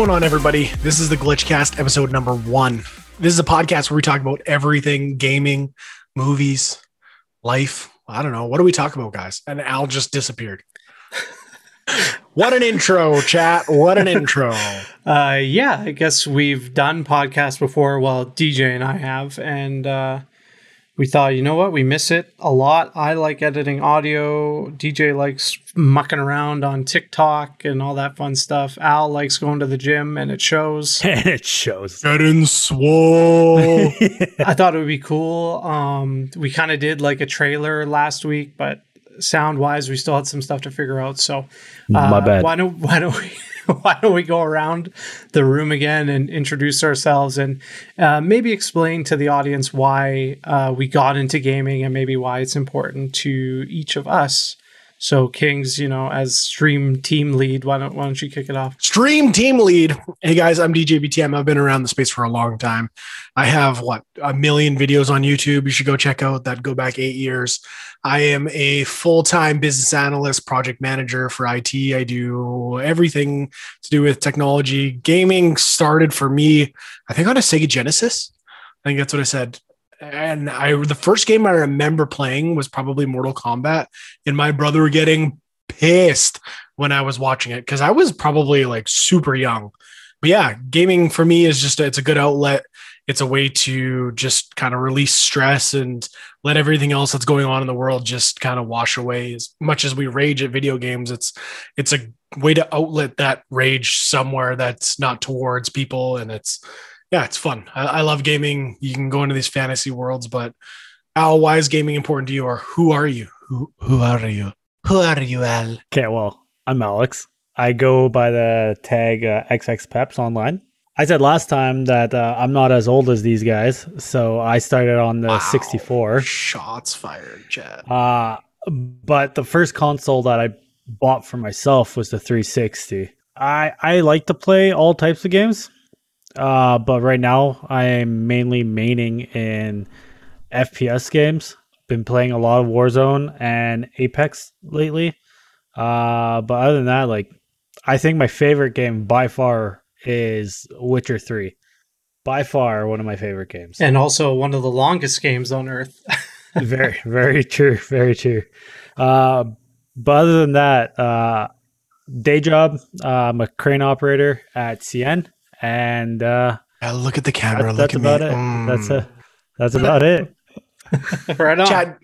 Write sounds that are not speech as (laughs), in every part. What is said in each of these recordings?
Going on, everybody? This is the Glitchcast episode number one. This is a podcast where we talk about everything gaming, movies, life. I don't know. What do we talk about, guys? And Al just disappeared. (laughs) what an intro, chat. What an intro. Uh, yeah, I guess we've done podcasts before. Well, DJ and I have. And uh, we thought, you know what? We miss it a lot. I like editing audio. DJ likes mucking around on TikTok and all that fun stuff. Al likes going to the gym, and it shows. (laughs) and it shows. Getting swole. (laughs) I thought it would be cool. Um, we kind of did like a trailer last week, but sound wise, we still had some stuff to figure out. So, uh, My bad. Why don't Why don't we? (laughs) (laughs) Why don't we go around the room again and introduce ourselves and uh, maybe explain to the audience why uh, we got into gaming and maybe why it's important to each of us. So, Kings, you know, as stream team lead, why don't why don't you kick it off? Stream team lead. Hey guys, I'm DJ BTM. I've been around the space for a long time. I have what a million videos on YouTube. You should go check out that go back eight years. I am a full time business analyst, project manager for IT. I do everything to do with technology. Gaming started for me, I think, on a Sega Genesis. I think that's what I said. And I, the first game I remember playing was probably Mortal Kombat, and my brother getting pissed when I was watching it because I was probably like super young. But yeah, gaming for me is just it's a good outlet. It's a way to just kind of release stress and let everything else that's going on in the world just kind of wash away. As much as we rage at video games, it's it's a way to outlet that rage somewhere that's not towards people, and it's yeah, it's fun. I, I love gaming. You can go into these fantasy worlds, but Al, why is gaming important to you, or who are you? Who who are you? Who are you, Al? Okay, well, I'm Alex. I go by the tag uh, XXPeps online. I said last time that uh, I'm not as old as these guys, so I started on the Wow. 64. Shots fired, Chad. Uh, but the first console that I bought for myself was the 360. I I like to play all types of games, uh, but right now I am mainly maining in FPS games. Been playing a lot of Warzone and Apex lately. Uh, but other than that, like I think my favorite game by far is Witcher 3. By far one of my favorite games. And also one of the longest games on earth. (laughs) very, very true. Very true. Uh, but other than that, uh, day job, uh, I'm a crane operator at CN, and uh, Yeah, look at the camera. that- that's look at about me. it. Mm. That's a, that's about it. (laughs) right on. Chad,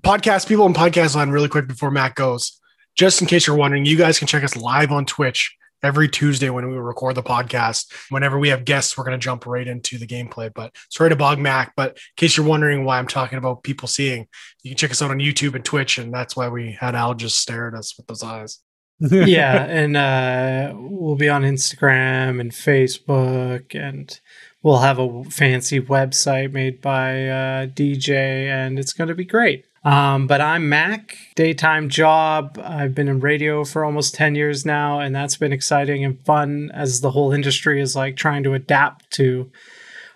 podcast people in podcast line really quick before Matt goes. Just in case you're wondering, you guys can check us live on Twitch every Tuesday when we record the podcast. Whenever we have guests, we're going to jump right into the gameplay. But sorry to bog Mac, but in case you're wondering why I'm talking about people seeing, you can check us out on YouTube and Twitch, and that's why we had Al just stare at us with those eyes. Yeah, and uh, we'll be on Instagram and Facebook, and we'll have a fancy website made by uh, DJ, and it's going to be great. Um, but I'm Mac, daytime job. I've been in radio for almost 10 years now, and that's been exciting and fun as the whole industry is like trying to adapt to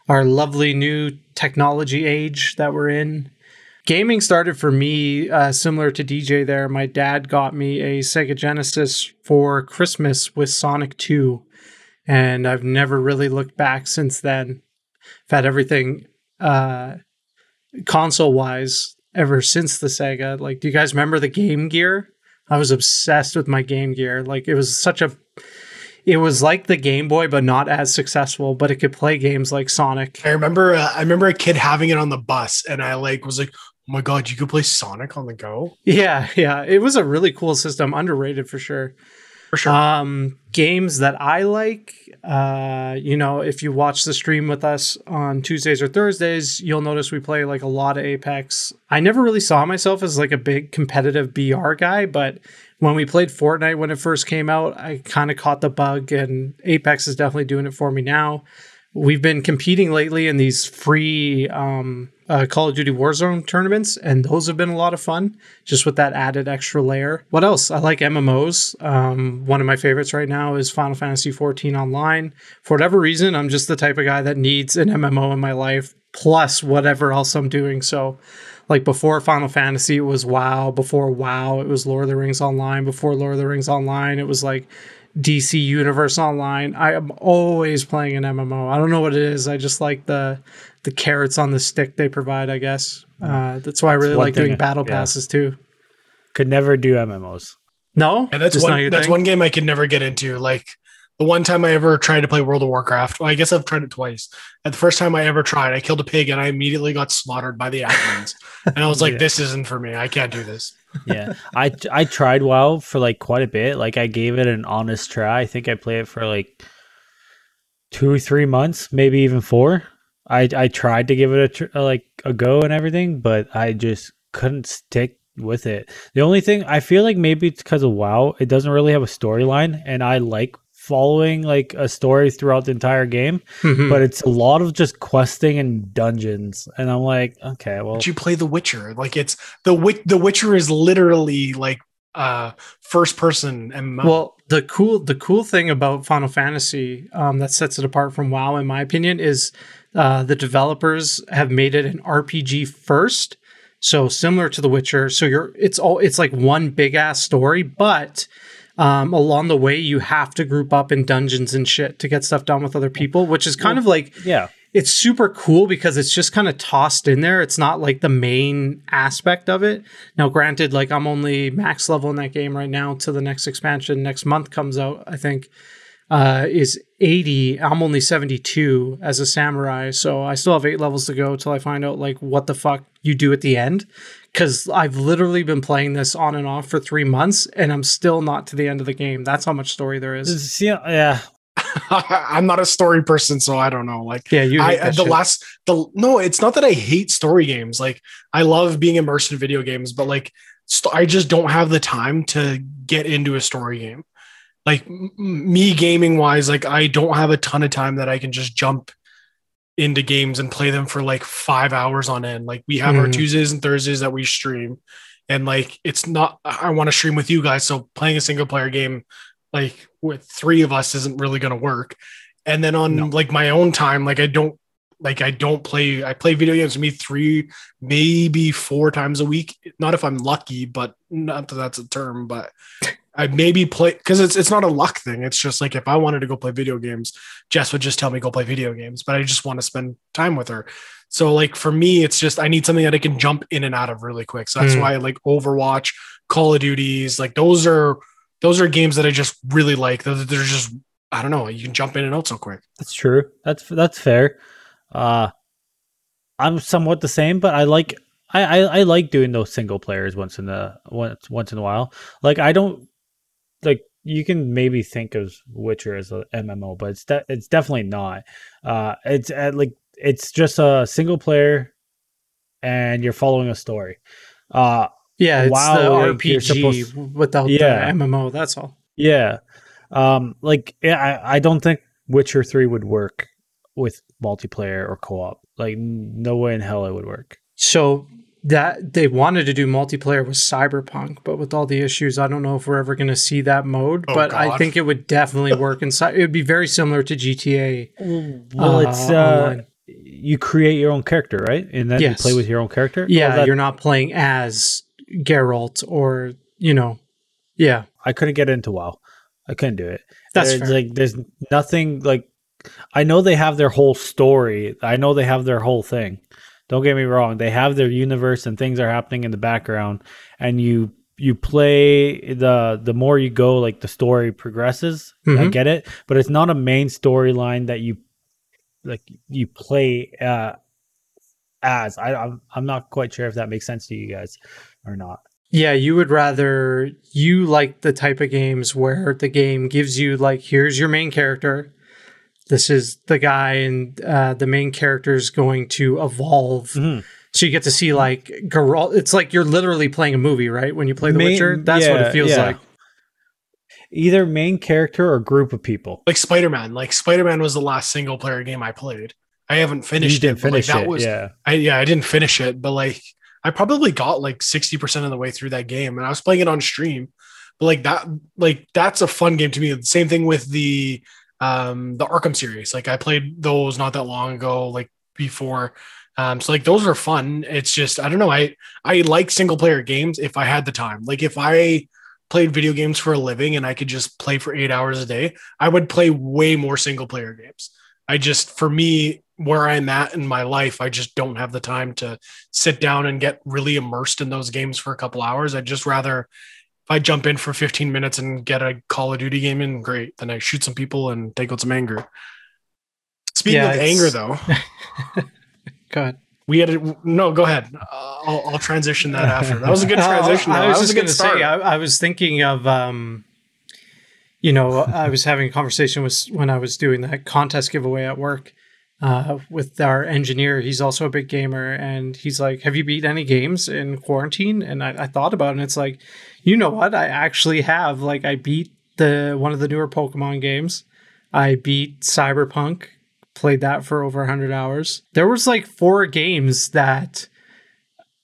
our lovely new technology age that we're in gaming started for me uh, similar to DJ there. My dad got me a Sega Genesis for Christmas with Sonic 2, and I've never really looked back since then. I've had everything uh, console wise ever since the Sega. Like, do you guys remember the Game Gear? I was obsessed with my Game Gear. Like, it was such a. It was like the Game Boy, but not as successful. But it could play games like Sonic. I remember, uh, I remember a kid having it on the bus, and I like was like, "Oh my god, you could play Sonic on the go Yeah, yeah. It was a really cool system, underrated for sure. for sure." Um, games that I like, uh, you know, if you watch the stream with us on Tuesdays or Thursdays, you'll notice we play like a lot of Apex. I never really saw myself as like a big competitive BR guy, but when we played Fortnite when it first came out, I kind of caught the bug, and Apex is definitely doing it for me now. We've been competing lately in these free um, uh, Call of Duty Warzone tournaments, and those have been a lot of fun, just with that added extra layer. What else? I like MMOs. Um, one of my favorites right now is Final Fantasy XIV Online. For whatever reason, I'm just the type of guy that needs an MMO in my life, plus whatever else I'm doing. So, like before Final Fantasy, it was WoW. Before WoW, it was Lord of the Rings Online. Before Lord of the Rings Online, it was like DC Universe Online. I am always playing an MMO. I don't know what it is. I just like the the carrots on the stick they provide. I guess uh, that's why I really like doing battle yeah. passes too. Could never do MMOs. No, And that's Just one that's thing? one game I could never get into. Like the one time I ever tried to play World of Warcraft, well, I guess I've tried it twice. At the first time I ever tried, I killed a pig and I immediately got slaughtered by the admins. and I was like, (laughs) Yeah. this isn't for me. I can't do this. Yeah, I I tried WoW for like quite a bit. Like I gave it an honest try. I think I played it for like two, three months, maybe even four. I I tried to give it a tr- like a go and everything, but I just couldn't stick with it. The only thing I feel like maybe it's because of WoW, it doesn't really have a storyline, and I like following like a story throughout the entire game. Mhm. But it's a lot of just questing and dungeons, and I'm like, okay, well, But you play The Witcher. Like it's the Wit- The Witcher is literally like uh first person MMO. Well, the cool the cool thing about Final Fantasy um, that sets it apart from WoW, in my opinion, is uh, the developers have made it an RPG first. So similar to The Witcher, so you're it's all it's like one big ass story, but um, along the way you have to group up in dungeons and shit to get stuff done with other people, which is kind of like yeah, it's super cool because it's just kind of tossed in there. It's not like the main aspect of it. Now, granted, like I'm only max level in that game right now till the next expansion next month comes out, I think, uh, is 80. I'm only 72 as a samurai. So I still have eight levels to go till I find out like what the fuck you do at the end. Cause I've literally been playing this on and off for three months and I'm still not to the end of the game. That's how much story there is. See, yeah, (laughs) I'm not a story person, so I don't know. Like Yeah, you I hate that the shit. last the no, it's not that I hate story games. Like I love being immersed in video games, but like st- I just don't have the time to get into a story game. Like m- m- me gaming wise, like I don't have a ton of time that I can just jump into games and play them for like five hours on end. Like we have our Mhm. Tuesdays and Thursdays that we stream, and like it's not. I want to stream with you guys, so playing a single player game like with three of us isn't really going to work. And then on No. like my own time, like I don't like I don't play. I play video games with me three, maybe four times a week. Not if I'm lucky, but not that that's a term, but. I maybe play because it's it's not a luck thing. It's just like if I wanted to go play video games, Jess would just tell me go play video games, but I just want to spend time with her. So like for me, it's just I need something that I can jump in and out of really quick. So that's Mm. why I like Overwatch, Call of Duties, like those are those are games that I just really like. They're, they're just I don't know, you can jump in and out so quick. That's true. That's that's fair. Uh I'm somewhat the same, but I like I, I, I like doing those single players once in a once once in a while. Like I don't like you can maybe think of Witcher as a MMO, but it's de- it's definitely not. Uh it's uh, like it's just a single player and you're following a story. Uh Yeah, it's Wow, the RPG supposed- without Yeah. the MMO. That's all. Yeah. Um like yeah, I, I don't think Witcher 3 would work with multiplayer or co-op. Like no way in hell it would work. So that they wanted to do multiplayer with Cyberpunk, but with all the issues, I don't know if we're ever going to see that mode. Oh, but I think it would definitely (laughs) work inside. It would be very similar to GTA. Well, Uh, it's uh you create your own character, right? And then Yes. you play with your own character. Yeah, Oh, that- you're not playing as Geralt or you know. Yeah, I couldn't get into WoW. I couldn't do it. that's there's fair. like there's nothing like I know they have their whole story. I know they have their whole thing. Don't get me wrong. They have their universe and things are happening in the background and you you play the the more you go like the story progresses. I Mhm. get it, but it's not a main storyline that you like you play uh as. I I'm, I'm not quite sure if that makes sense to you guys or not. Yeah, you would rather you like the type of games where the game gives you like here's your main character. This is the guy, and uh, the main character is going to evolve. Mhm. So you get to see like Geralt. It's like you're literally playing a movie, right? When you play The Main- Witcher, that's what it feels yeah. like. Either main character or group of people. Like Spider Man, like Spider Man was the last single player game I played. I haven't finished you didn't it. but, like, finish that it. was yeah. I yeah, I didn't finish it, but like I probably got like 60% of the way through that game and I was playing it on stream. But like that like that's a fun game to me. Same thing with the um the Arkham series. Like I played those not that long ago, like before. Um so like those are fun. It's just I don't know. I I like single player games if I had the time. Like if I played video games for a living and I could just play for eight hours a day, I would play way more single player games. I just, for me, where I'm at in my life, I just don't have the time to sit down and get really immersed in those games for a couple hours. I'd just rather if I jump in for 15 minutes and get a Call of Duty game in, great. Then I shoot some people and take out some anger. Speaking Yeah, of anger, though, (laughs) Go ahead. we had a, no. Go ahead. Uh, I'll, I'll transition that after. That was a good (laughs) transition. Uh. I was That just going to say, I, I was thinking of, um, you know, I was having a conversation with when I was doing that contest giveaway at work uh, with our engineer. He's also a big gamer, and he's like, "Have you beat any games in quarantine?" And I, I thought about it, and it's like, you know what? I actually have. Like, I beat the one of the newer Pokemon games. I beat Cyberpunk. Played that for over 100 hours. There was like four games that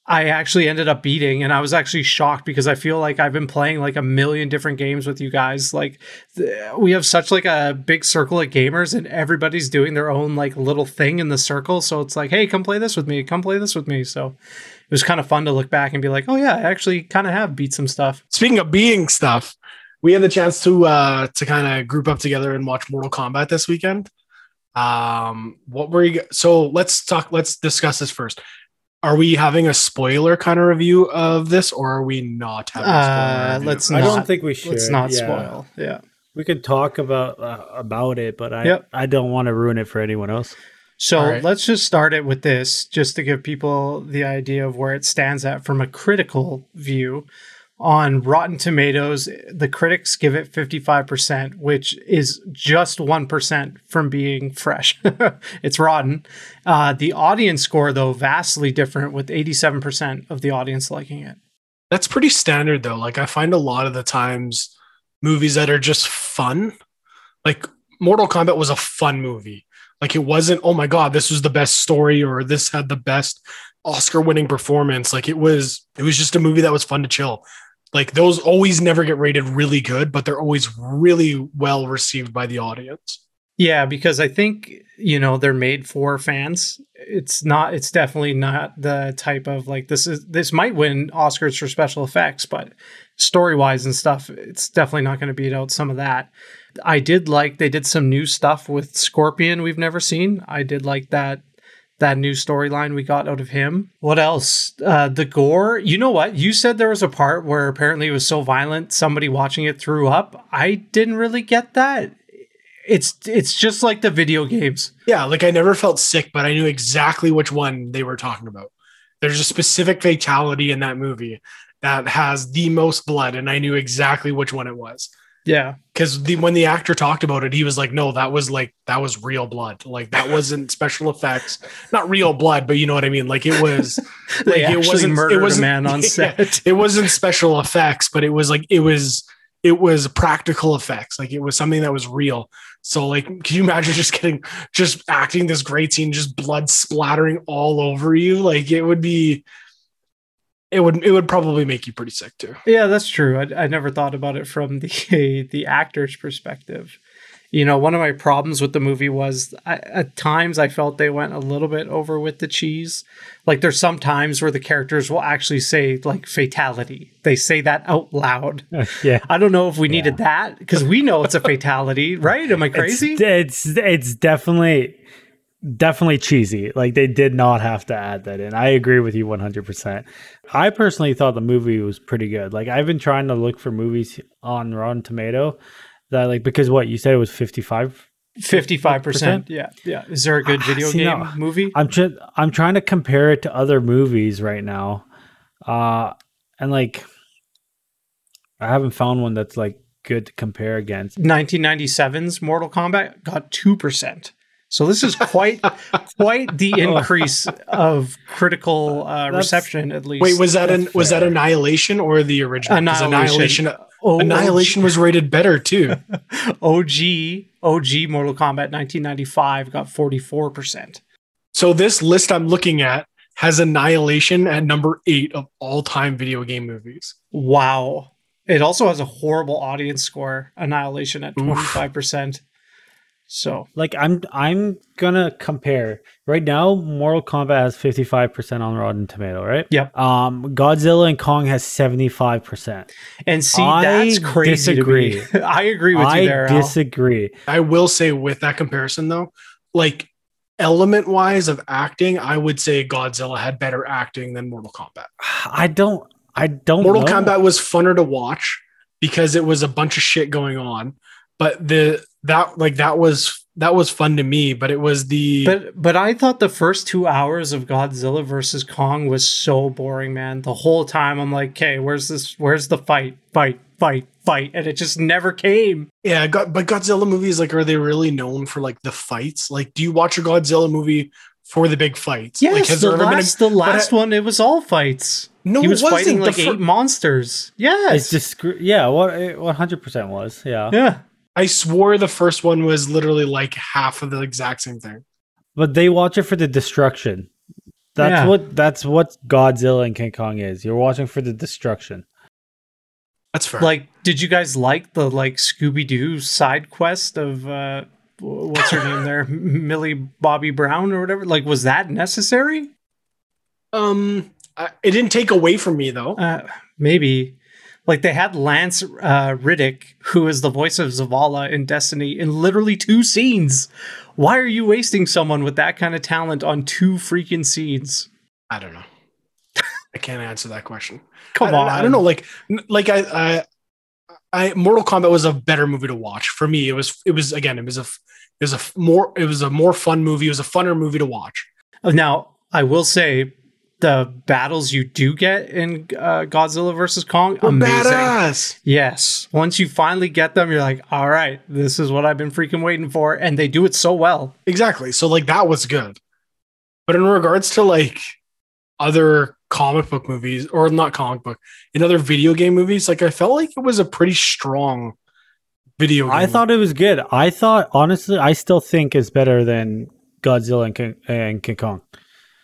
I actually ended up beating, and I was actually shocked because I feel like I've been playing like a million different games with you guys. Like, th- we have such like a big circle of gamers, and everybody's doing their own like little thing in the circle. So it's like, hey, come play this with me. Come play this with me. So it was kind of fun to look back and be like, oh yeah, I actually kind of have beat some stuff. Speaking of being stuff, we had the chance to uh to kind of group up together and watch Mortal Kombat this weekend. Um, what were you? So let's talk. Let's discuss this first. Are we having a spoiler kind of review of this, or are we not having? A spoiler Uh, let's Not, I not. don't think we should. Let's not yeah. spoil. Yeah. We could talk about uh, about it, but I Yep. I don't want to ruin it for anyone else. So All right. let's just start it with this, just to give people the idea of where it stands at from a critical view. On Rotten Tomatoes, the critics give it 55%, which is just 1% from being fresh. (laughs) it's rotten. Uh, the audience score, though, vastly different, with 87% of the audience liking it. That's pretty standard though. Like I find a lot of the times movies that are just fun, like Mortal Kombat was a fun movie. Like it wasn't, oh my god, this was the best story or this had the best Oscar winning performance. Like it was it was just a movie that was fun to chill. Like those always never get rated really good, but they're always really well received by the audience. Yeah, because I think, you know, they're made for fans. It's not it's definitely not the type of like this is this might win Oscars for special effects, but story-wise and stuff, it's definitely not going to beat out some of that. I did like they did some new stuff with Scorpion we've never seen. I did like that that new storyline we got out of him. What else? Uh, the gore. You know what? You said there was a part where apparently it was so violent somebody watching it threw up. I didn't really get that. It's it's just like the video games. Yeah, like I never felt sick, but I knew exactly which one they were talking about. There's a specific fatality in that movie that has the most blood, and I knew exactly which one it was. Yeah. Because the when the actor talked about it, he was like, "No, that was like that was real blood. Like that wasn't special effects, not real blood, but you know what I mean. Like it was, (laughs) like, it wasn't- it murdered a wasn't- man (laughs) on Yeah. set. it wasn't special effects, but it was like it was it was practical effects. Like it was something that was real. So like, can you imagine (laughs) just getting just acting this great scene, just blood splattering all over you? Like it would be. It would it would probably make you pretty sick too. Yeah, that's true. I, I never thought about it from (laughs) the the actor's perspective. You know, one of my problems with the movie was I, at times I felt they went a little bit over with the cheese. Like there's some times where the characters will actually say like fatality. They say that out loud. (laughs) yeah. I don't know if we needed that because we know it's a fatality, right? Am I crazy? It's, it's it's definitely definitely cheesy. Like they did not have to add that in. I agree with you 100%. I personally thought the movie was pretty good. Like I've been trying to look for movies on Rotten Tomato that like because what you said it was 55 Fifty-five percent. Yeah, yeah. Is there a good Ah, video see, game no. movie? I'm I'm trying to compare it to other movies right now. Uh and like I haven't found one that's like good to compare against. 1997's Mortal Kombat got 2%. So this is quite (laughs) quite the increase of critical uh, reception at least. Wait, was that an was that. Annihilation or the original? Annihilation. Annihilation, O- Annihilation was rated better too. (laughs) OG OG Mortal Kombat 1995 got 44%. So this list I'm looking at has Annihilation at number eight of all time video game movies. Wow. It also has a horrible audience score, Annihilation at 25%. So Like I'm I'm gonna compare right now. Mortal Kombat has fifty five percent on Rotten Tomato, right? Yep. Um, Godzilla and Kong has seventy five percent. and see I that's crazy disagree. to me. (laughs) I agree with I you there. Al. disagree. I will say with that comparison though, like element wise of acting, I would say Godzilla had better acting than Mortal Kombat. (sighs) I don't. I don't. Mortal know. Kombat was funner to watch because it was a bunch of shit going on. But the that like that was that was fun to me, but it was the But but I thought the first two hours of Godzilla versus Kong was so boring, man. The whole time I'm like, okay, where's this? Where's the fight? Fight, fight, fight, and it just never came. yeah, God, but Godzilla movies like are they really known for like the fights? Like, do you watch a Godzilla movie for the big fights? Yes, like, has the there ever been a- last the last I- one, it was all fights. no, he was it wasn't. fighting like fir- eight monsters. Yes, It's just yeah. What one hundred percent was yeah. yeah. I swore the first one was literally like half of the exact same thing. But they watch it for the destruction. That's Yeah. what that's what Godzilla and King Kong is. You're watching for the destruction. That's fair. Like, did you guys like the like Scooby Doo side quest of uh what's her name there, Millie Bobby Brown or whatever? Like, was that necessary? um, I, it didn't take away from me though. Uh, maybe. Like they had Lance uh, Reddick, who is the voice of Zavala in Destiny, in literally two scenes. Why are you wasting someone with that kind of talent on two freaking scenes? I don't know. I can't answer that question. Come I, on, I don't know. Like, like I, I, I, Mortal Kombat was a better movie to watch for me. It was, it was again, it was a, it was a more, it was a more fun movie. It was a funner movie to watch. Now, I will say the battles you do get in uh, Godzilla versus Kong, We're amazing. badass. Yes. Once you finally get them, you're like, all right, this is what I've been freaking waiting for. And they do it so well. Exactly. So like that was good. But in regards to like other comic book movies, or not comic book, in other video game movies, like I felt like it was a pretty strong video. Game. I thought it was good. I thought honestly, I still think it's better than Godzilla and King, and King Kong.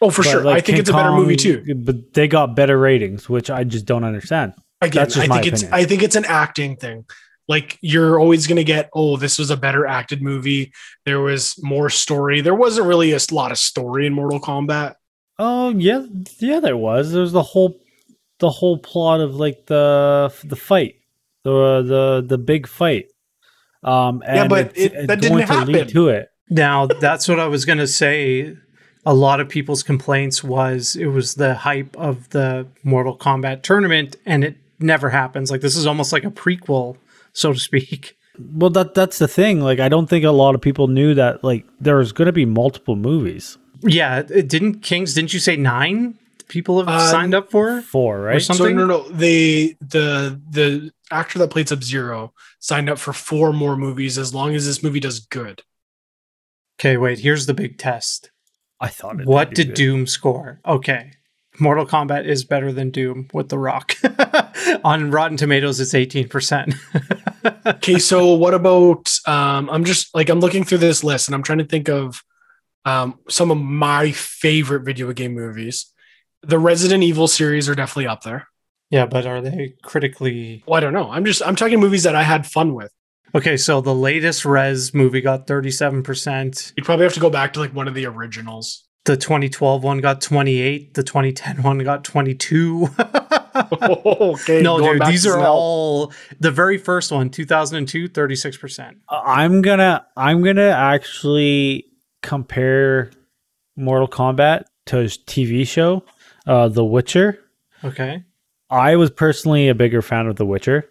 Oh for But, sure. like, I think King it's a better Kong- movie too. But they got better ratings, which I just don't understand. Again, That's just I my think it's opinion. I think it's an acting thing. Like you're always gonna get, oh, this was a better acted movie. There was more story. There wasn't really a lot of story in Mortal Kombat. Oh yeah, yeah, there was. There was the whole, the whole plot of like the the fight, the the the big fight. Um, and Yeah, but it's- it- it's that didn't going to lead happen. to it. Now, that's what I was going to say. A lot of people's complaints was it was the hype of the Mortal Kombat tournament and it never happens. Like this is almost like a prequel, so to speak. Well, that that's the thing. Like, I don't think a lot of people knew that like there was going to be multiple movies. Yeah, it didn't Kings, didn't you say 9 people have Um, signed up for? Four, right? some- So Something? no, no, they the the actor that played Sub Zero signed up for four more movies as long as this movie does good. Okay, wait, here's the big test. I thought. It What did good. Doom score? Okay. Mortal Kombat is better than Doom with The Rock. (laughs) On Rotten Tomatoes, it's 18%. (laughs) Okay, so what about um I'm just like I'm looking through this list and I'm trying to think of um some of my favorite video game movies. The Resident Evil series are definitely up there. yeah, but are they critically Well, I don't know. I'm just I'm talking movies that I had fun with. Okay, so the latest Res movie got 37%. You'd probably have to go back to like one of the originals. The 2012 one got 28. The 2010 one got 22. (laughs) okay. no, dude, these are Snell. all the very first one, 2002, 36%. I'm gonna I'm gonna actually compare Mortal Kombat to his TV show, uh, The Witcher. Okay. I was personally a bigger fan of The Witcher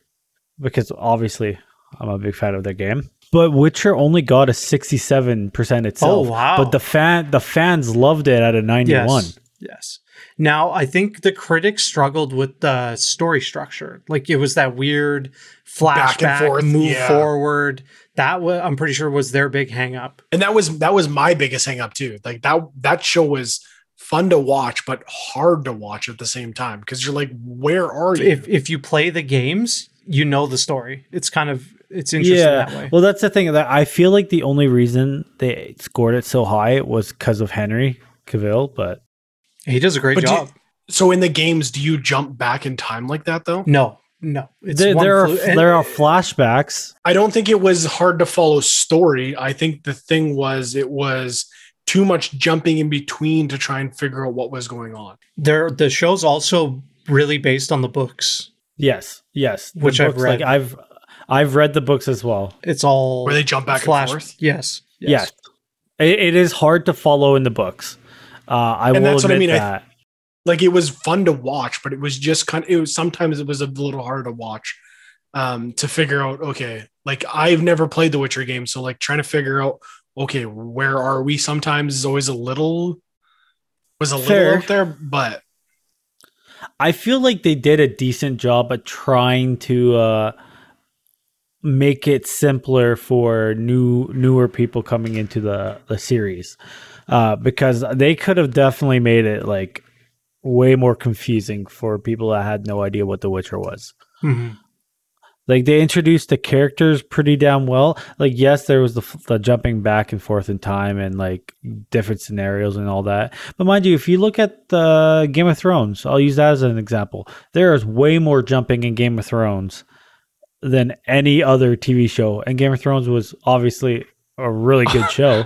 because obviously I'm a big fan of the game. But Witcher only got a 67% itself. Oh, wow. But the fan the fans loved it at a 91. Yes. Yes. Now, I think the critics struggled with the story structure. Like it was that weird Back and flashback, forth, move yeah. forward. That was, I'm pretty sure, was their big hang up. and that was that was my biggest hang up too like that that show was fun to watch but hard to watch at the same time because you're like where are you If if you play the games, you know the story. It's kind of it's interesting that way. Well, that's the thing that I feel like the only reason they scored it so high was because of Henry Cavill, but He does a great But do- job. so in the games do you jump back in time like that though no, no. It's There, there are flu- there are flashbacks. I don't think it was hard to follow story. I think the thing was it was too much jumping in between to try and figure out what was going on. there the show's also really based on the books. Yes, yes. The Which I've books, like read. I've I've read the books as well. It's all Where they jump back flash. and forth. Yes, Yes, It, it is hard to follow in the books. Uh, I And will that's what I admit mean, I- that. Like it was fun to watch, but it was just kind of it was sometimes it was a little hard to watch um to figure out okay, like I've never played the Witcher game, so like trying to figure out okay, where are we sometimes is always a little was a Fair. little out there, but I feel like they did a decent job at trying to uh, make it simpler for new newer people coming into the the series, uh, because they could have definitely made it like way more confusing for people that had no idea what The Witcher was. Mhm. Like they introduced the characters pretty damn well. Like yes, there was the, the jumping back and forth in time and like different scenarios and all that. But mind you, if you look at the Game of Thrones, I'll use that as an example. There is way more jumping in Game of Thrones than any other TV show, and Game of Thrones was obviously a really good (laughs) show.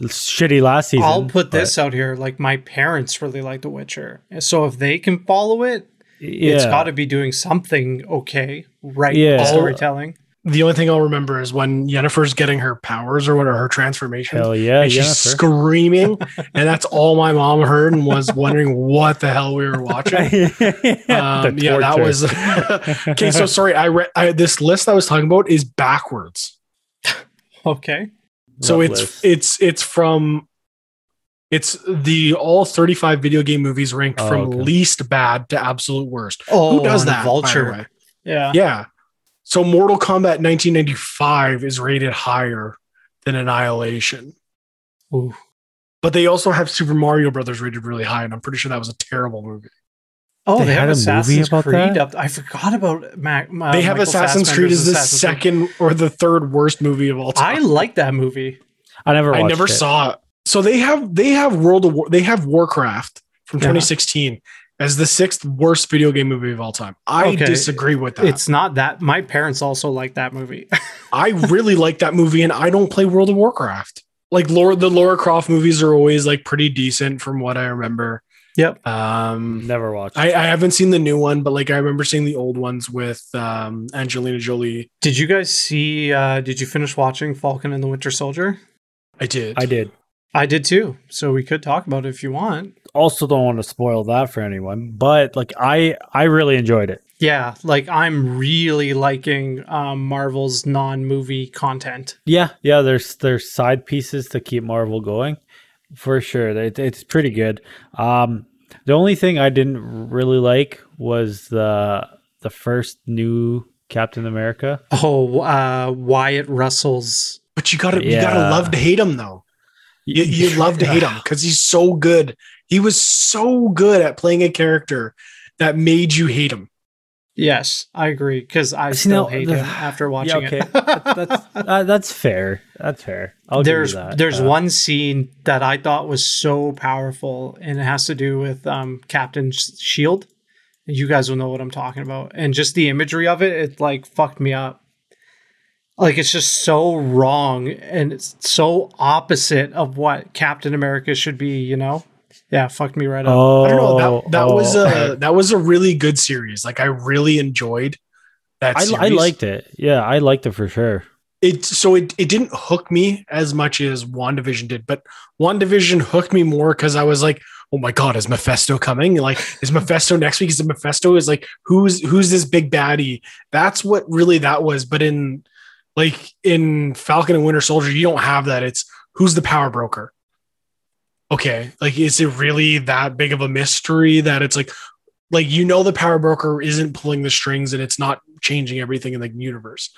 Shitty last season. I'll put but- this out here. Like my parents really like The Witcher, so if they can follow it, Yeah, it's got to be doing something okay, right? Yeah. storytelling. The only thing I'll remember is when Yennefer's getting her powers or whatever her transformation. hell yeah, and she's Yennefer. screaming, (laughs) and that's all my mom heard and was wondering what the hell we were watching. (laughs) Um, yeah, that was (laughs) okay. So sorry, I read I, this list I was talking about is backwards. Okay. So What it's list? it's it's from it's the all 35 video game movies ranked Oh, from okay. least bad to absolute worst. Oh, Who does that? Vulture. way? Yeah. Yeah. So Mortal Kombat 1995 is rated higher than Annihilation. Ooh. But they also have Super Mario Brothers rated really high, and I'm pretty sure that was a terrible movie. Oh, They they, had have a movie Assassin's about Creed that? up. I forgot about Mac. uh, they have Michael Assassin's Creed as the Assassin's Creed. second or the third worst movie of all time. I like that movie. I never. I never it. saw it. So they have they have World of War they have Warcraft from Yeah. 2016 as the sixth worst video game movie of all time. I Okay. disagree with that. It's not that. My parents also like that movie. (laughs) I really like that movie, and I don't play World of Warcraft. Like Lara, the Lara Croft movies are always like pretty decent from what I remember. yep. Um, Never watched. I, I haven't seen the new one, but like I remember seeing the old ones with um, Angelina Jolie. Did you guys see? uh Did you finish watching Falcon and the Winter Soldier? I did. I did. I did too. So we could talk about it if you want. Also, don't want to spoil that for anyone, but like I, I really enjoyed it. Yeah, like I'm really liking um, Marvel's non-movie content. Yeah, yeah. There's there's side pieces to keep Marvel going, for sure. It, it's pretty good. Um, the only thing I didn't really like was the the first new Captain America. Oh, uh, Wyatt Russell's. but you gotta you gotta love to hate him though. You, you (laughs) love to hate him because he's so good. He was so good at playing a character that made you hate him. Yes, I agree because I See, still now, hate the- him after watching okay. it. that's (laughs) uh, that's fair. That's fair. I'll there's give you that. there's Uh, one scene that I thought was so powerful, and it has to do with um, Captain Sh- Shield. You guys will know what I'm talking about, and just the imagery of it, it like fucked me up. Like it's just so wrong, and it's so opposite of what Captain America should be. You know? Yeah, fucked me right up. Oh, I don't know. That that oh. was oh, a (laughs) that was a really good series. Like I really enjoyed that. I, series. I liked it. Yeah, I liked it for sure. it. So it it didn't hook me as much as Wandavision did, but Wandavision hooked me more because I was like, oh my god, is Mephisto coming? Like, is Mephisto next week? Is it Mephisto? Is like who's who's this big baddie? That's what really that was. But in like in Falcon and Winter Soldier, you don't have that. It's who's the power broker. Okay, like is it really that big of a mystery that it's like like you know the power broker isn't pulling the strings and it's not changing everything in the universe.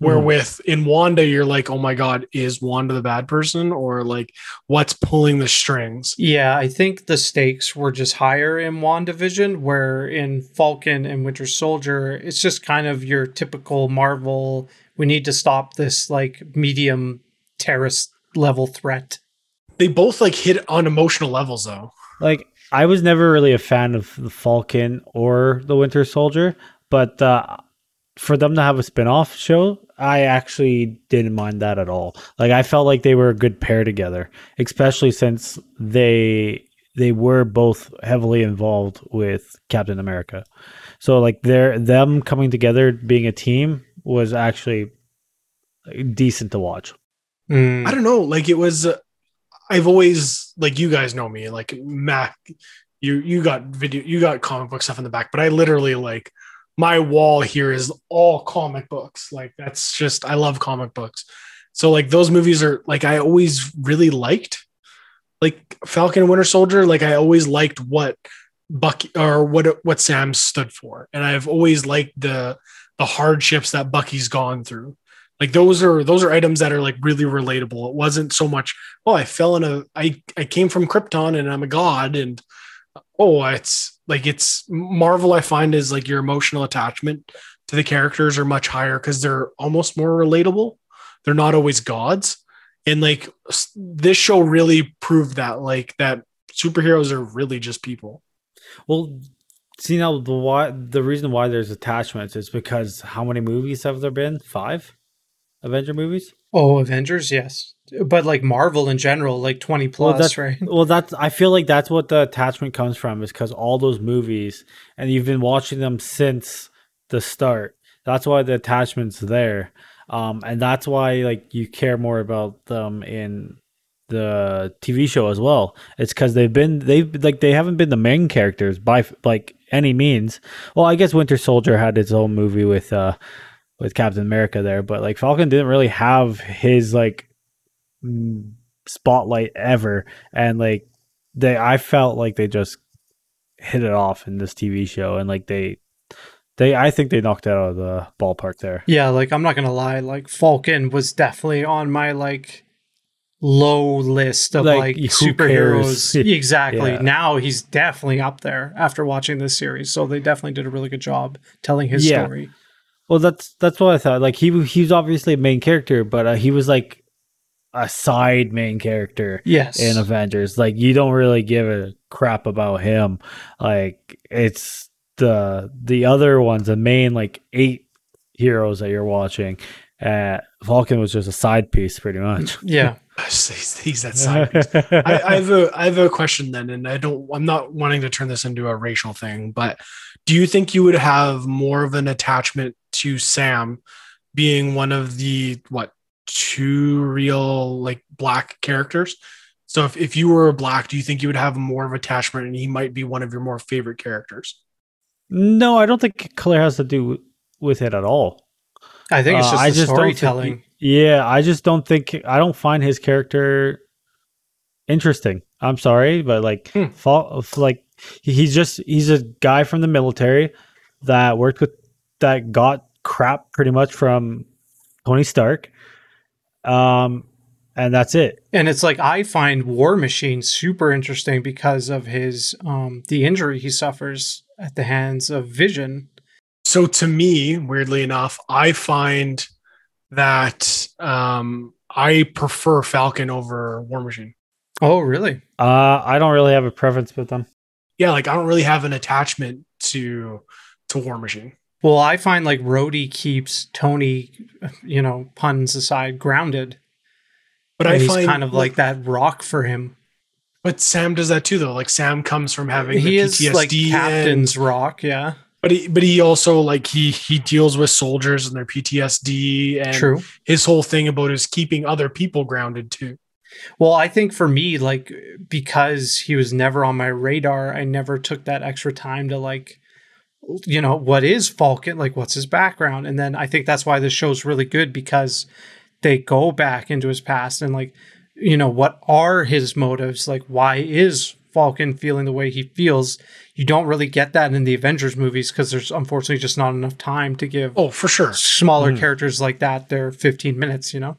Where Mhm. with in Wanda, you're like, oh my god, is Wanda the bad person or like what's pulling the strings? Yeah, I think the stakes were just higher in WandaVision, where in Falcon and Winter Soldier, it's just kind of your typical Marvel, we need to stop this like medium terrorist level threat. They both like hit on emotional levels though. Like I was never really a fan of the Falcon or the Winter Soldier, but uh, for them to have a spin-off show, I actually didn't mind that at all. Like I felt like they were a good pair together, especially since they they were both heavily involved with Captain America. So like they're them coming together being a team was actually decent to watch. Mm. I don't know. Like it was. Uh, I've always like you guys know me. Like Mac, you you got video, you got comic book stuff in the back, but I literally like my wall here is all comic books. Like that's just I love comic books. So like those movies are like I always really liked like Falcon and Winter Soldier. Like I always liked what Bucky or what what Sam stood for, and I've always liked the the hardships that Bucky's gone through. Like those are those are items that are like really relatable. It wasn't so much, oh, I fell in a I I came from Krypton and I'm a god and oh, it's like it's Marvel I find is like your emotional attachment to the characters are much higher cuz they're almost more relatable. They're not always gods. And like this show really proved that like that superheroes are really just people. Well, see now the why the reason why there's attachments is because how many movies have there been? Five Avenger movies. Oh, Avengers, yes, but like Marvel in general, like twenty Well, plus, that's right? well. That's I feel like that's what the attachment comes from is because all those movies and you've been watching them since the start. That's why the attachment's there, um, and that's why like you care more about them in the TV show as well. It's because they've been they've like they haven't been the main characters by like any means. Well, I guess Winter Soldier had its own movie with uh with Captain America there, but like Falcon didn't really have his like mm, spotlight ever, and like they I felt like they just hit it off in this TV show, and like they they I think they knocked out of the ballpark there. Yeah, like I'm not gonna lie, like Falcon was definitely on my like low list of Like, like, superheroes. (laughs) exactly. Yeah. Now he's definitely up there after watching this series. So they definitely did a really good job telling his Yeah. story. Well, that's that's what I thought. Like he he's obviously a main character, but uh, he was like a side main character Yes. in Avengers. Like you don't really give a crap about him. Like it's the the other ones, the main like eight heroes that you're watching. Uh, Falcon was just a side piece, pretty much. yeah. (laughs) (laughs) he's, he's that side. I, I have a I have a question then, and I don't. I'm not wanting to turn this into a racial thing, but do you think you would have more of an attachment to Sam being one of the what two real like black characters? So if, if you were black, do you think you would have more of attachment, and he might be one of your more favorite characters? no, I don't think color has to do with it at all. I think it's Uh, just I the just don't think storytelling. Yeah, I just don't think I don't find his character interesting. I'm sorry, but like, Hmm. fall, like he's just he's a guy from the military that worked with that got crap pretty much from Tony Stark, um, and that's it. And it's like I find War Machine super interesting because of his um the injury he suffers at the hands of Vision. So to me, weirdly enough, I find that um, I prefer Falcon over War Machine. Oh, really? Uh, I don't really have a preference with them. Yeah, like I don't really have an attachment to to War Machine. Well, I find like Rhodey keeps Tony, you know, puns aside, grounded. But and I he's find kind of like that rock for him. But Sam does that too, though. Like Sam comes from having He the is PTSD, like and- Captain's rock, yeah. But he but he also like he he deals with soldiers and their PTSD, and True. his whole thing about is keeping other people grounded too. Well, I think for me, like because he was never on my radar, I never took that extra time to like, you know, what is Falcon? Like, what's his background? And then I think that's why this show's really good because they go back into his past and like, you know, what are his motives? Like, why is Falcon feeling the way he feels? You don't really get that in the Avengers movies because there's unfortunately just not enough time to give Oh, for sure. smaller Mm. characters like that, they're 15 minutes. You know.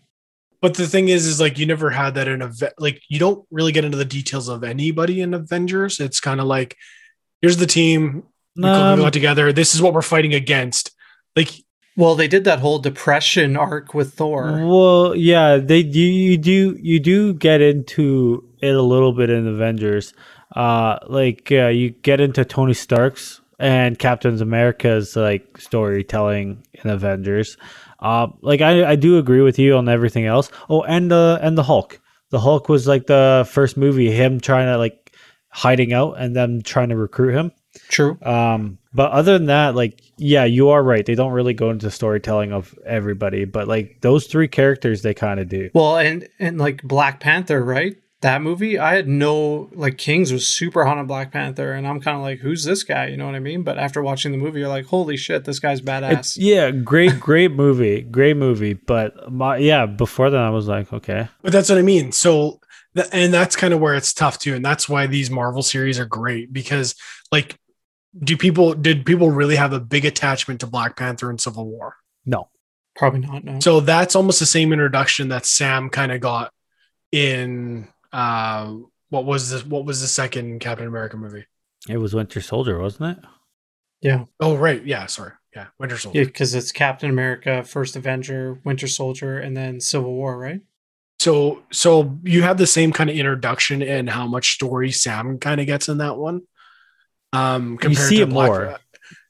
But the thing is, is like you never had that in a ve- like you don't really get into the details of anybody in Avengers. It's kind of like here's the team we got- we Um, got together. This is what we're fighting against. Like Well, they did that whole depression arc with Thor. Well, yeah, they do. You do you do get into it a little bit in Avengers. Uh, like uh, you get into Tony Stark's and Captain America's like storytelling in Avengers. Uh, like I, I do agree with you on everything else. Oh, and the and the Hulk. The Hulk was like the first movie, him trying to like hiding out and then trying to recruit him. True. Um, but other than that, like, yeah, you are right. They don't really go into storytelling of everybody, but like those three characters, they kind of do. Well, and and like Black Panther, right? That movie, I had no like Kings was super hot on Black Panther, and I'm kind of like, who's this guy? You know what I mean? But after watching the movie, you're like, holy shit, this guy's badass. It's, yeah, great, great movie, great movie. But my, yeah, before that, I was like, okay, But that's what I mean. So, th- and that's kind of where it's tough too. And that's why these Marvel series are great because, like, do people, did people really have a big attachment to Black Panther and Civil War? no, Probably not. No. So that's almost the same introduction that Sam kind of got in, uh, what was this? What was the second Captain America movie? it was Winter Soldier, wasn't it? yeah, Oh, right. Yeah. Sorry. Yeah. Winter Soldier. yeah, because it's Captain America, First Avenger, Winter Soldier, and then Civil War, right? So, so you have the same kind of introduction and how much story Sam kind of gets in that one. Um, compared see to it Black- more.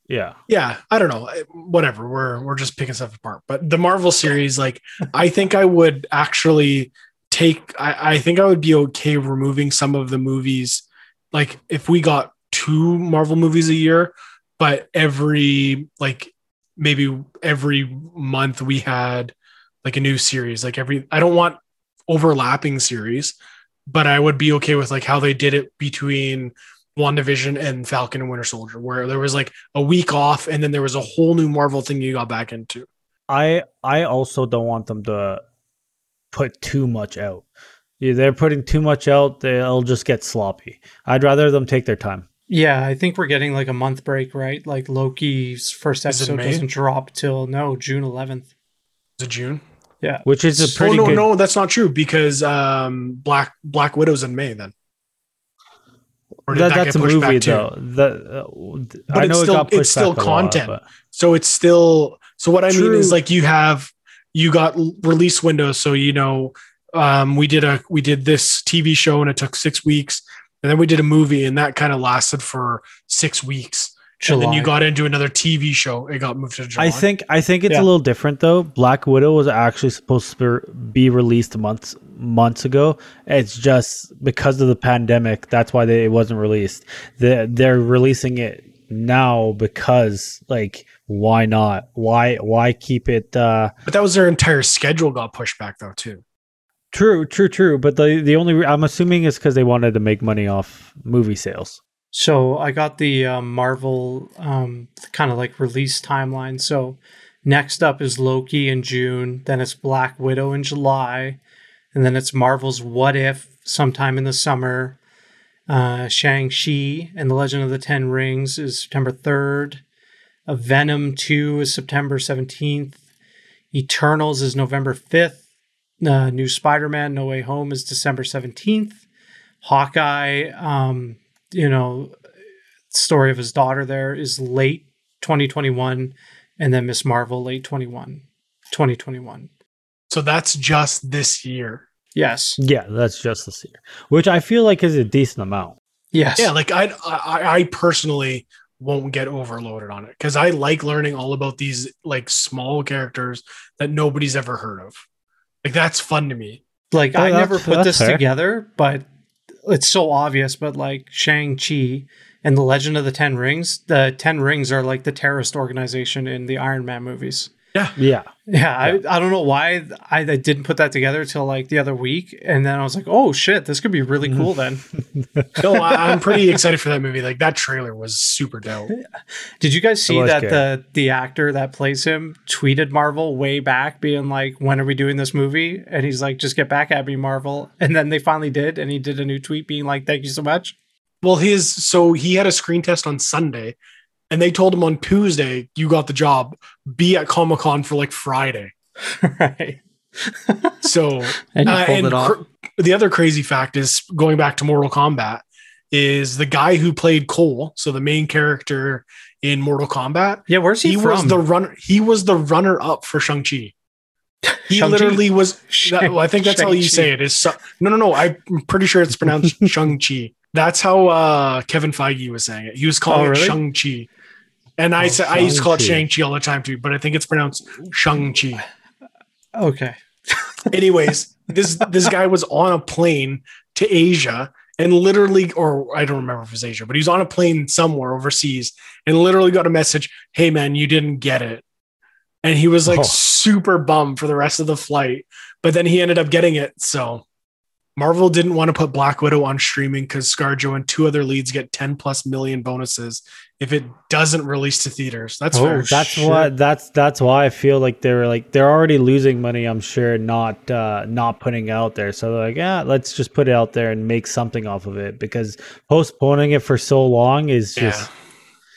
Yeah, yeah i don't know whatever we're we're just picking stuff apart but the marvel series like i think i would actually take I, I think i would be okay removing some of the movies like if we got two marvel movies a year but every like maybe every month we had like a new series like every i don't want overlapping series but i would be okay with like how they did it between WandaVision and Falcon and Winter Soldier, where there was like a week off and then there was a whole new Marvel thing you got back into. I I also don't want them to put too much out. Yeah, they're putting too much out, they'll just get sloppy. I'd rather them take their time. Yeah, I think we're getting like a month break, right? Like Loki's first episode doesn't drop till no June 11th. Is it June? Yeah, Which is a Oh pretty no, good no, that's not true because um Black Black Widow's in May then. Or did that, that that's get a movie back though. That uh, But I it's know still- it got pushed it's still back a lot, content. but- So it's still so what I mean is like you have you got release windows. So you know, um, we did a we did this TV show and it took six weeks, and then we did a movie and that kind of lasted for six weeks. July. And then you got into another TV show. It got moved to July. I think I think it's Yeah. a little different though. Black Widow was actually supposed to be released months months ago. It's just because of the pandemic that's why they, it wasn't released. They they're releasing it now because like why not? Why why keep it uh but that was their entire schedule got pushed back though too. true true true, but the the only re- I'm assuming is cuz they wanted to make money off movie sales. So I got the um, Marvel um, kind of like release timeline. So next up is Loki in June, then it's Black Widow in July, and then it's Marvel's What If sometime in the summer. Uh, Shang Chi and the Legend of the Ten Rings is September third. A Venom Two is September seventeenth. Eternals is November fifth. Uh, new Spider Man No Way Home is December seventeenth. Hawkeye, um, you know, story of his daughter there is late 2021, and then Miss Marvel late 21, 2021. So that's just this year. Yes. Yeah, that's just the year, which I feel like is a decent amount. Yes. Yeah, like I I, I personally won't get overloaded on it because I like learning all about these like small characters that nobody's ever heard of. Like that's fun to me. like Oh, I never put this fair. together, but it's so obvious. But like Shang Chi and the Legend of the Ten Rings, the Ten Rings are like the terrorist organization in the Iron Man movies. Yeah, Yeah, Yeah, I, I don't know why I, I didn't put that together till like the other week, and then I was like, oh shit, this could be really mm-hmm. cool then. No, (laughs) oh, I, I'm pretty excited for that movie. Like that trailer was super dope. (laughs) Did you guys see that good. the the actor that plays him tweeted Marvel way back, being like, "When are we doing this movie?" And he's like, "Just get back at me, Marvel." And then they finally did, and he did a new tweet being like, "Thank you so much." Well, his so he had a screen test on Sunday, and they told him on Tuesday, "You got the job. Be at Comic Con for like Friday." (laughs) right. (laughs) So And Uh, and cr- the other crazy fact is going back to Mortal Kombat is the guy who played Cole, so the main character in Mortal Kombat. yeah, where's he, He, from? was the runner. He was the runner up for Shang Chi. He Shang-Chi? literally was. (laughs) that- well, I think that's how you say it. Is no, no, no. I'm pretty sure it's pronounced Shang Chi. That's how uh, Kevin Feige was saying it. He was calling Oh, it? Shang Chi. And I Oh, I used to call it Shang-Chi. Shang-Chi all the time too, but I think it's pronounced Shang-Chi. Okay. (laughs) Anyways, this this guy was on a plane to Asia and literally, or I don't remember if it was Asia, but he was on a plane somewhere overseas and literally got a message, "Hey man, you didn't get it," and he was like Oh. super bummed for the rest of the flight. But then he ended up getting it. So Marvel didn't want to put Black Widow on streaming because ScarJo and two other leads get 10 plus million bonuses if it doesn't release to theaters. That's Oh. That's shit. what that's that's why I feel like they're like they're already losing money. I'm sure not uh, not putting it out there. So they're like, yeah, let's just put it out there and make something off of it because postponing it for so long is Yeah. just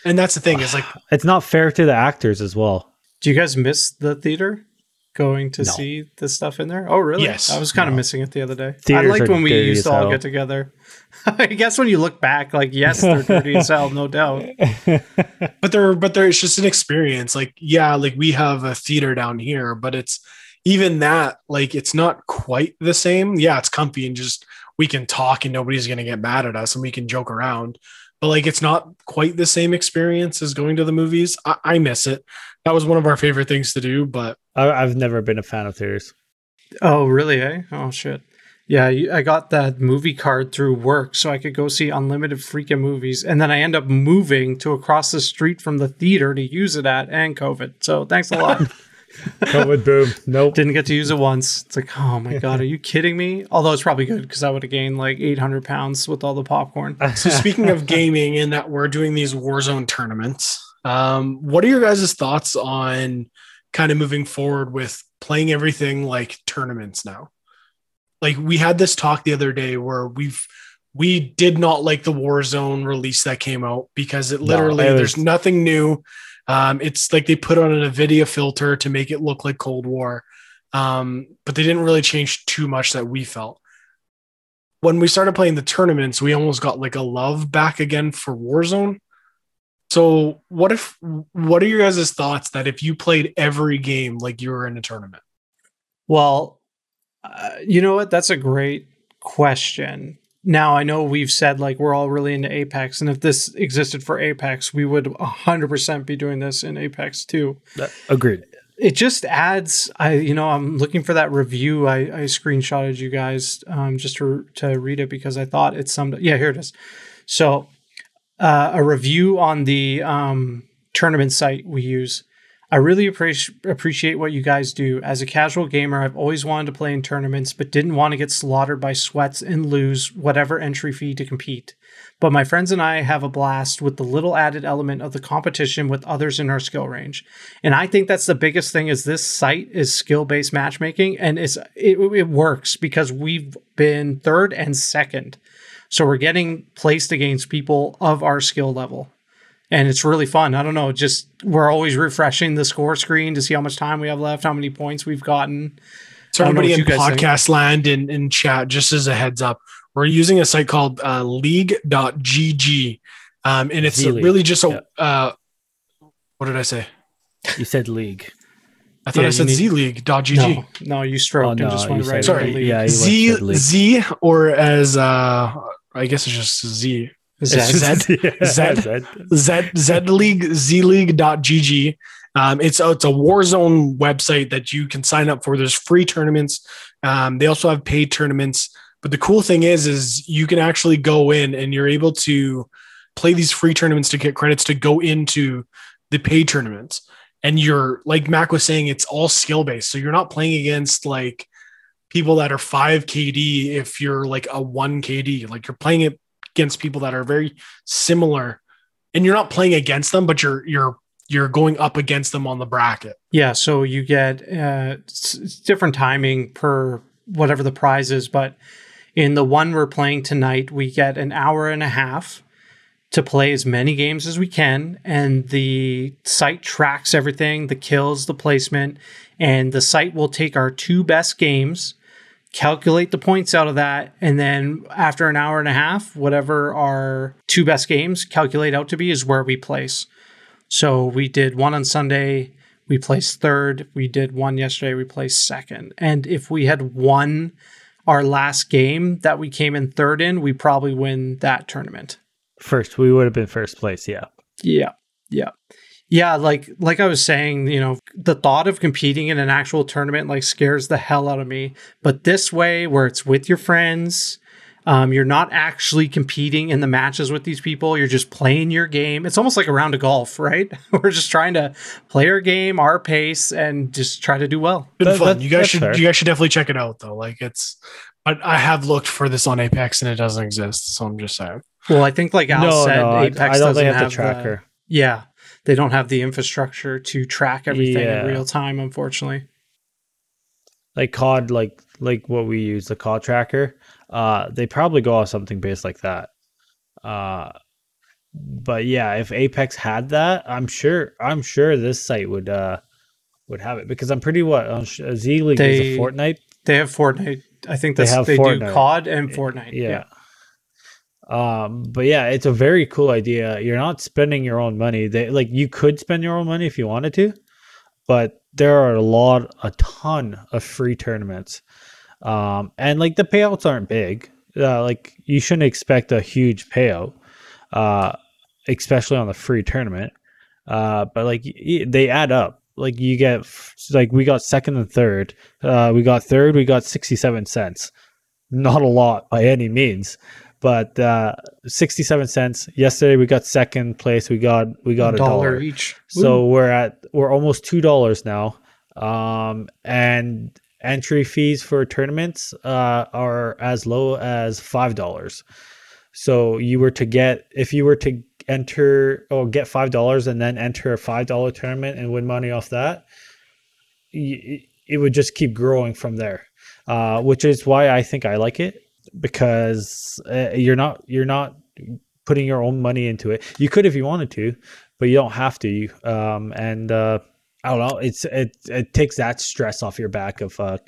And that's the thing is like (sighs) it's not fair to the actors as well. Do you guys miss the theater? Going to No. see the stuff in there? Oh, really? Yes. I was kind of missing it the other day. I liked when we used to all hell. get together. (laughs) I guess when you look back, like, yes, they're dirty as hell, no doubt. (laughs) but there but there it's just an experience like yeah like we have a theater down here but it's even that like it's not quite the same yeah it's comfy and just we can talk and nobody's going to get mad at us and we can joke around but like it's not quite the same experience as going to the movies I, I miss it that was one of our favorite things to do but I, I've never been a fan of theaters. Oh, really? Eh? Oh, shit. Yeah, I got that movie card through work so I could go see unlimited freaking movies. And then I end up moving to across the street from the theater to use it at and COVID. So thanks a lot. (laughs) COVID boom. Nope. Didn't get to use it once. It's like, oh my God, are you kidding me? Although it's probably good because I would have gained like 800 pounds with all the popcorn. (laughs) so speaking of gaming and that we're doing these warzone tournaments um, what are your guys' thoughts on kind of moving forward with playing everything like tournaments now like we had this talk the other day where we've we did not like the warzone release that came out because it No, literally it was- there's nothing new um, it's like they put on an nvidia filter to make it look like cold war um, but they didn't really change too much that we felt when we started playing the tournaments, we almost got like a love back again for Warzone. So, what if, what are your guys' thoughts that if you played every game like you were in a tournament? Well, uh, you know what? That's a great question. Now, I know we've said like we're all really into Apex, and if this existed for Apex, we would 100% be doing this in Apex too. Agreed. It just adds, I you know, I'm looking for that review. I, I screenshotted you guys um, just to to read it because I thought it's some. Yeah, here it is. So, uh, a review on the um, tournament site we use. I really appreciate what you guys do. As a casual gamer, I've always wanted to play in tournaments, but didn't want to get slaughtered by sweats and lose whatever entry fee to compete. But my friends and I have a blast with the little added element of the competition with others in our skill range. And I think that's the biggest thing is this site is skill-based matchmaking and it's it, it works because we've been third and second. So we're getting placed against people of our skill level and it's really fun. I don't know, just we're always refreshing the score screen to see how much time we have left, how many points we've gotten. So, I everybody in what you guys think. podcast land and in chat, just as a heads up, we're using a site called uh, league.gg. Um, and it's Z-League, really just a, yeah. uh, what did I say? You said league. I thought Yeah, I said need- zleague.gg. No, no, you stroked Oh, and just you went said- right Sorry. to the league. Yeah, Z, went to league. Z, or as, uh, I guess it's just Z. Is It's that- (laughs) Zed? Yeah, Zed? Zed. Z Z League Z League.gg. Um, it's a, it's a Warzone website that you can sign up for. There's free tournaments. Um, they also have paid tournaments. But the cool thing is, is you can actually go in and you're able to play these free tournaments to get credits to go into the paid tournaments. And you're like Mack was saying, it's all skill based. So you're not playing against like people that are five KD if you're like a one KD. Like you're playing it against people that are very similar and you're not playing against them, but you're you're you're going up against them on the bracket. Yeah, so you get uh, different timing per whatever the prize is, but in the one we're playing tonight, we get an hour and a half to play as many games as we can, and the site tracks everything the kills, the placement, and the site will take our two best games, calculate the points out of that, and then after an hour and a half, whatever our two best games calculate out to be is where we place. So we did one on Sunday, we placed third. We did one yesterday, we placed second. And if we had won our last game that we came in third in, we probably win that tournament. First, we would have been first place. Yeah. Yeah. Yeah. Yeah, like like I was saying, you know, the thought of competing in an actual tournament like scares the hell out of me. But this way, where it's with your friends, um, you're not actually competing in the matches with these people. You're just playing your game. It's almost like a round of golf, right? (laughs) We're just trying to play our game, our pace, and just try to do well. Been That- fun. that- you guys should fair. you guys should definitely check it out though. Like it's, I, I have looked for this on Apex and it doesn't exist. So I'm just saying. Well, I think like Al no, said, no, Apex I don't doesn't have have the the- tracker. yeah, they don't have the infrastructure to track everything Yeah. in real time, unfortunately. like COD, like like what we use, the COD tracker. Uh, they probably go off something based like that. Uh, but yeah, if Apex had that, I'm sure I'm sure this site would uh would have it because I'm pretty what on Z League is They- a Fortnite. They have Fortnite. I think They that's, have they, do COD and Fortnite. Yeah. Um, but yeah, it's a very cool idea. You're not spending your own money. They like you could spend your own money if you wanted to, but there are a lot, a ton of free tournaments. Um, and like the payouts aren't big. Uh, like you shouldn't expect a huge payout, uh, especially on the free tournament. Uh, but like they add up. Like you get like we got second and third. Uh, we got third. We got sixty seven cents. Not a lot by any means, but uh, sixty seven cents. Yesterday we got second place. We got we got a dollar. each. So we're at we're almost two dollars now. Um, and entry fees for tournaments uh, are as low as five dollars. So you were to get if you were to enter or get five dollars and then enter a five dollar tournament and win money off that, it would just keep growing from there. Uh, which is why I think I like it because uh, you're not you're not putting your own money into it. You could if you wanted to, but you don't have to. Um, and uh, I don't know. It's it it takes that stress off your back of uh,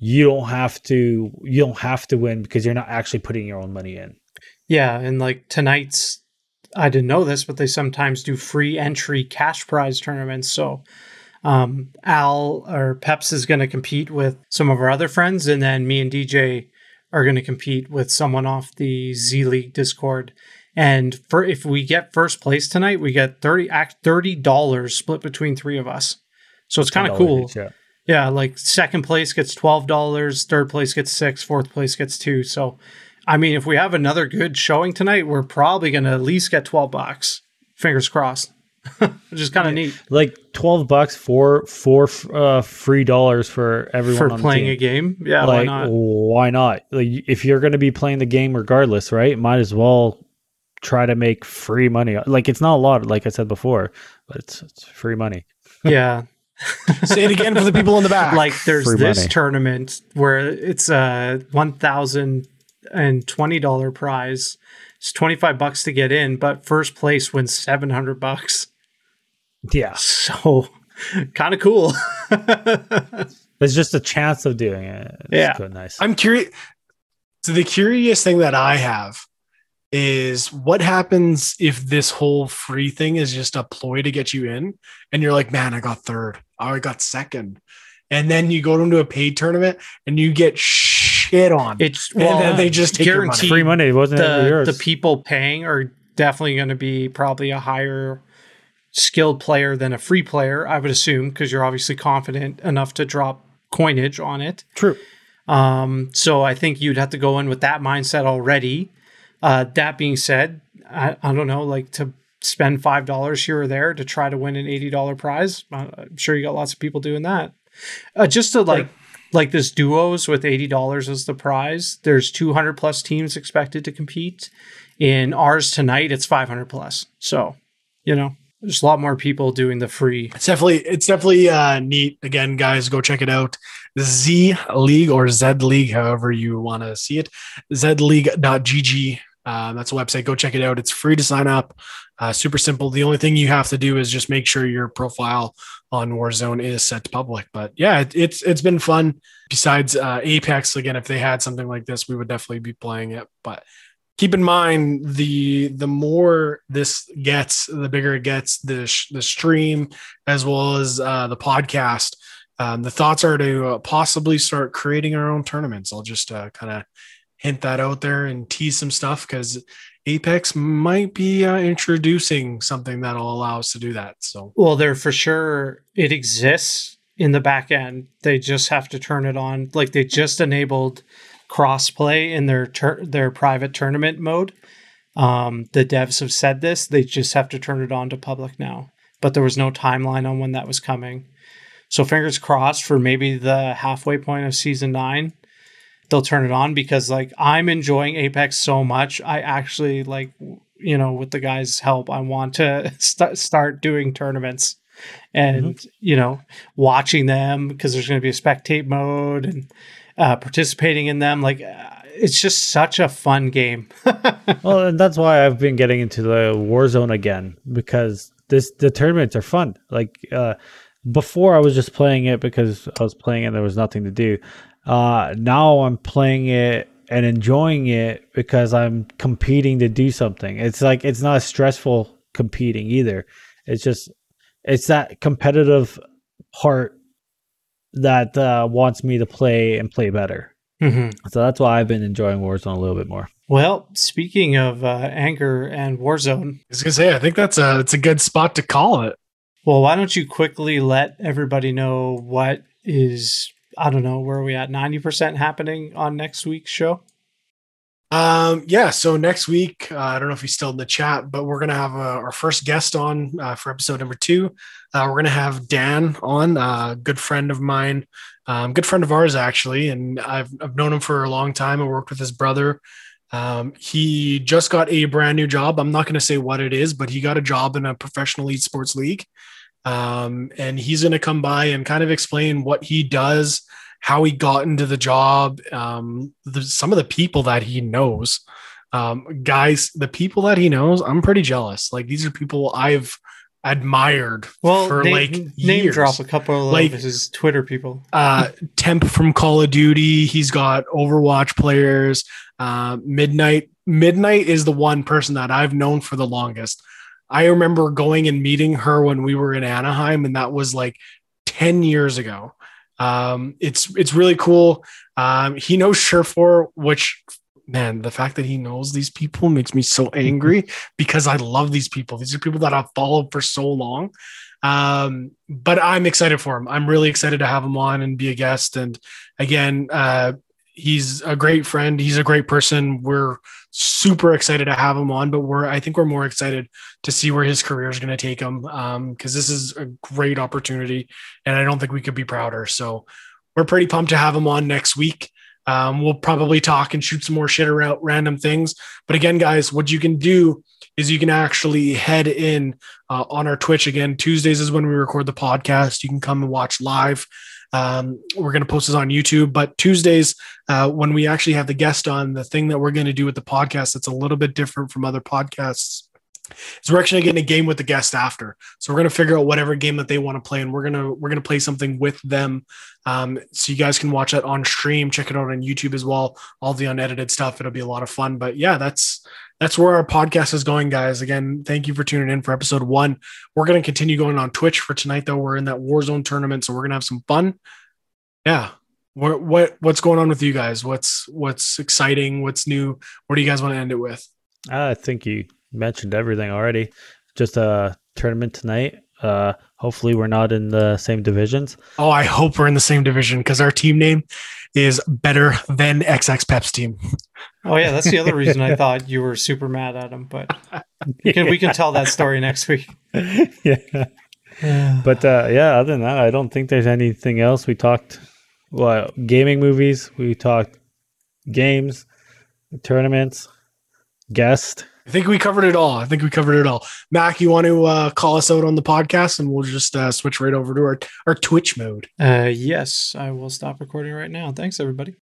you don't have to you don't have to win because you're not actually putting your own money in. Yeah, and like tonight's, I didn't know this, but they sometimes do free entry cash prize tournaments. So, um, Al or Peps is going to compete with some of our other friends, and then me and DJ are going to compete with someone off the Z League Discord. And for if we get first place tonight, we get thirty act thirty dollars split between three of us. So it's kind of cool. each, yeah. Yeah, like second place gets twelve dollars, third place gets six, fourth place gets two. So, I mean, if we have another good showing tonight, we're probably going to at least get twelve bucks. Fingers crossed. Which is kind of neat Like twelve bucks for four uh, free dollars for everyone for on playing the a game. Yeah, why not? why not? Like if you're going to be playing the game regardless, right? Might as well try to make free money. Like it's not a lot, like I said before, but it's, it's free money. (laughs) yeah, Say it again for the people in the back. like there's Free this money. tournament where it's a one thousand and twenty dollar prize. It's twenty five bucks to get in, but first place wins seven hundred bucks. Yeah, (laughs) So, kind of cool. (laughs) there's just a chance of doing it. It's Yeah. good, nice. I'm curious. So the curious thing that I have is what happens if this whole free thing is just a ploy to get you in, and you're like, man, I got third, oh, I got second, and then you go into a paid tournament and you get shit on. It's And then they just take your money. free money, wasn't it? the yours? the people paying are definitely going to be probably a higher skilled player than a free player, I would assume, because you're obviously confident enough to drop coinage on it. True. Um, so I think you'd have to go in with that mindset already. Uh, that being said, I, I don't know, like to spend five dollars here or there to try to win an eighty dollar prize. I- I'm sure you got lots of people doing that. Uh, just to like like this duos with eighty dollars as the prize. There's two hundred plus teams expected to compete. In ours tonight, it's five hundred plus. So you know, there's a lot more people doing the free. It's definitely it's definitely uh, neat. Again, guys, go check it out. Z League or Z League, however you want to see it. Zleague.gg. Uh, that's a website. Go check it out. It's free to sign up. Uh, super simple. The only thing you have to do is just make sure your profile on Warzone is set to public. But yeah, it, it's it's been fun. Besides uh, Apex, again, if they had something like this, we would definitely be playing it. But keep in mind the the more this gets, the bigger it gets. The sh- the stream as well as uh, the podcast. Um, the thoughts are to uh, possibly start creating our own tournaments. I'll just uh, kind of hint that out there and tease some stuff because Apex might be uh, introducing something that'll allow us to do that. So, well, there for sure it exists in the back end. They just have to turn it on. Like they just enabled crossplay in their tur- their private tournament mode. Um, the devs have said this. They just have to turn it on to public now. But there was no timeline on when that was coming. So fingers crossed for maybe the halfway point of season nine they'll turn it on because like I'm enjoying Apex so much. I actually like you know with the guys' help, I want to (laughs) st- start doing tournaments and mm-hmm. you know watching them because there's going to be a spectate mode and uh, participating in them. Like uh, it's just such a fun game. (laughs) well, and that's why I've been getting into the Warzone again because this the tournaments are fun. Like uh, before, I was just playing it because I was playing and there was nothing to do. Uh, now I'm playing it and enjoying it because I'm competing to do something. It's like it's not stressful competing either. It's just it's that competitive part that uh, wants me to play and play better. Mm-hmm. So that's why I've been enjoying Warzone a little bit more. Well, speaking of uh, anger and Warzone, I was gonna say I think that's a it's a good spot to call it. Well, why don't you quickly let everybody know what is I don't know where are we at 90% happening on next week's show? Um, yeah, so next week, uh, I don't know if he's still in the chat, but we're gonna have uh, our first guest on uh, for episode number two. Uh, we're gonna have Dan on, a uh, good friend of mine, um, good friend of ours actually, and I've I've known him for a long time. I worked with his brother. Um, he just got a brand new job. I'm not gonna say what it is, but he got a job in a professional esports league. Um, and he's going to come by and kind of explain what he does, how he got into the job, um, the, some of the people that he knows. Um, guys, the people that he knows, I'm pretty jealous. Like these are people I've admired well, for name, like name years. drop a couple of like, his Twitter people. uh, Temp from Call of Duty. He's got Overwatch players. Uh, Midnight. Midnight is the one person that I've known for the longest. I remember going and meeting her when we were in Anaheim, and that was like 10 years ago. Um, it's it's really cool. Um, he knows Surefour, which man, the fact that he knows these people makes me so angry because I love these people. These are people that I've followed for so long. Um, but I'm excited for him. I'm really excited to have him on and be a guest. And again, uh, he's a great friend. He's a great person. We're super excited to have him on, but we're I think we're more excited to see where his career is going to take him because um, this is a great opportunity, and I don't think we could be prouder. So we're pretty pumped to have him on next week. Um, we'll probably talk and shoot some more shit around random things. But again, guys, what you can do is you can actually head in uh, on our Twitch again. Tuesdays is when we record the podcast. You can come and watch live. Um, we're going to post this on YouTube, but Tuesdays, uh, when we actually have the guest on, the thing that we're going to do with the podcast that's a little bit different from other podcasts is we're actually getting a game with the guest after. So we're going to figure out whatever game that they want to play, and we're gonna we're gonna play something with them. Um, so you guys can watch that on stream, check it out on YouTube as well. All the unedited stuff. It'll be a lot of fun. But yeah, that's that's where our podcast is going, guys. Again, thank you for tuning in for episode one. We're going to continue going on Twitch for tonight, though. We're in that Warzone tournament, so we're going to have some fun. Yeah. What, what what's going on with you guys? What's what's exciting? What's new? What do you guys want to end it with? I think you mentioned everything already. Just a tournament tonight. Uh, hopefully, we're not in the same divisions. Oh, I hope we're in the same division because our team name is better than XX Pep's team. (laughs) Oh yeah, that's the other reason I (laughs) thought you were super mad at him. But we can, we can tell that story next week. (laughs) yeah. (sighs) but uh, yeah, other than that, I don't think there's anything else. We talked well, gaming movies. We talked games, tournaments, guest. I think we covered it all. I think we covered it all. Mack, you want to uh, call us out on the podcast, and we'll just uh, switch right over to our our Twitch mode. Uh, yes, I will stop recording right now. Thanks, everybody.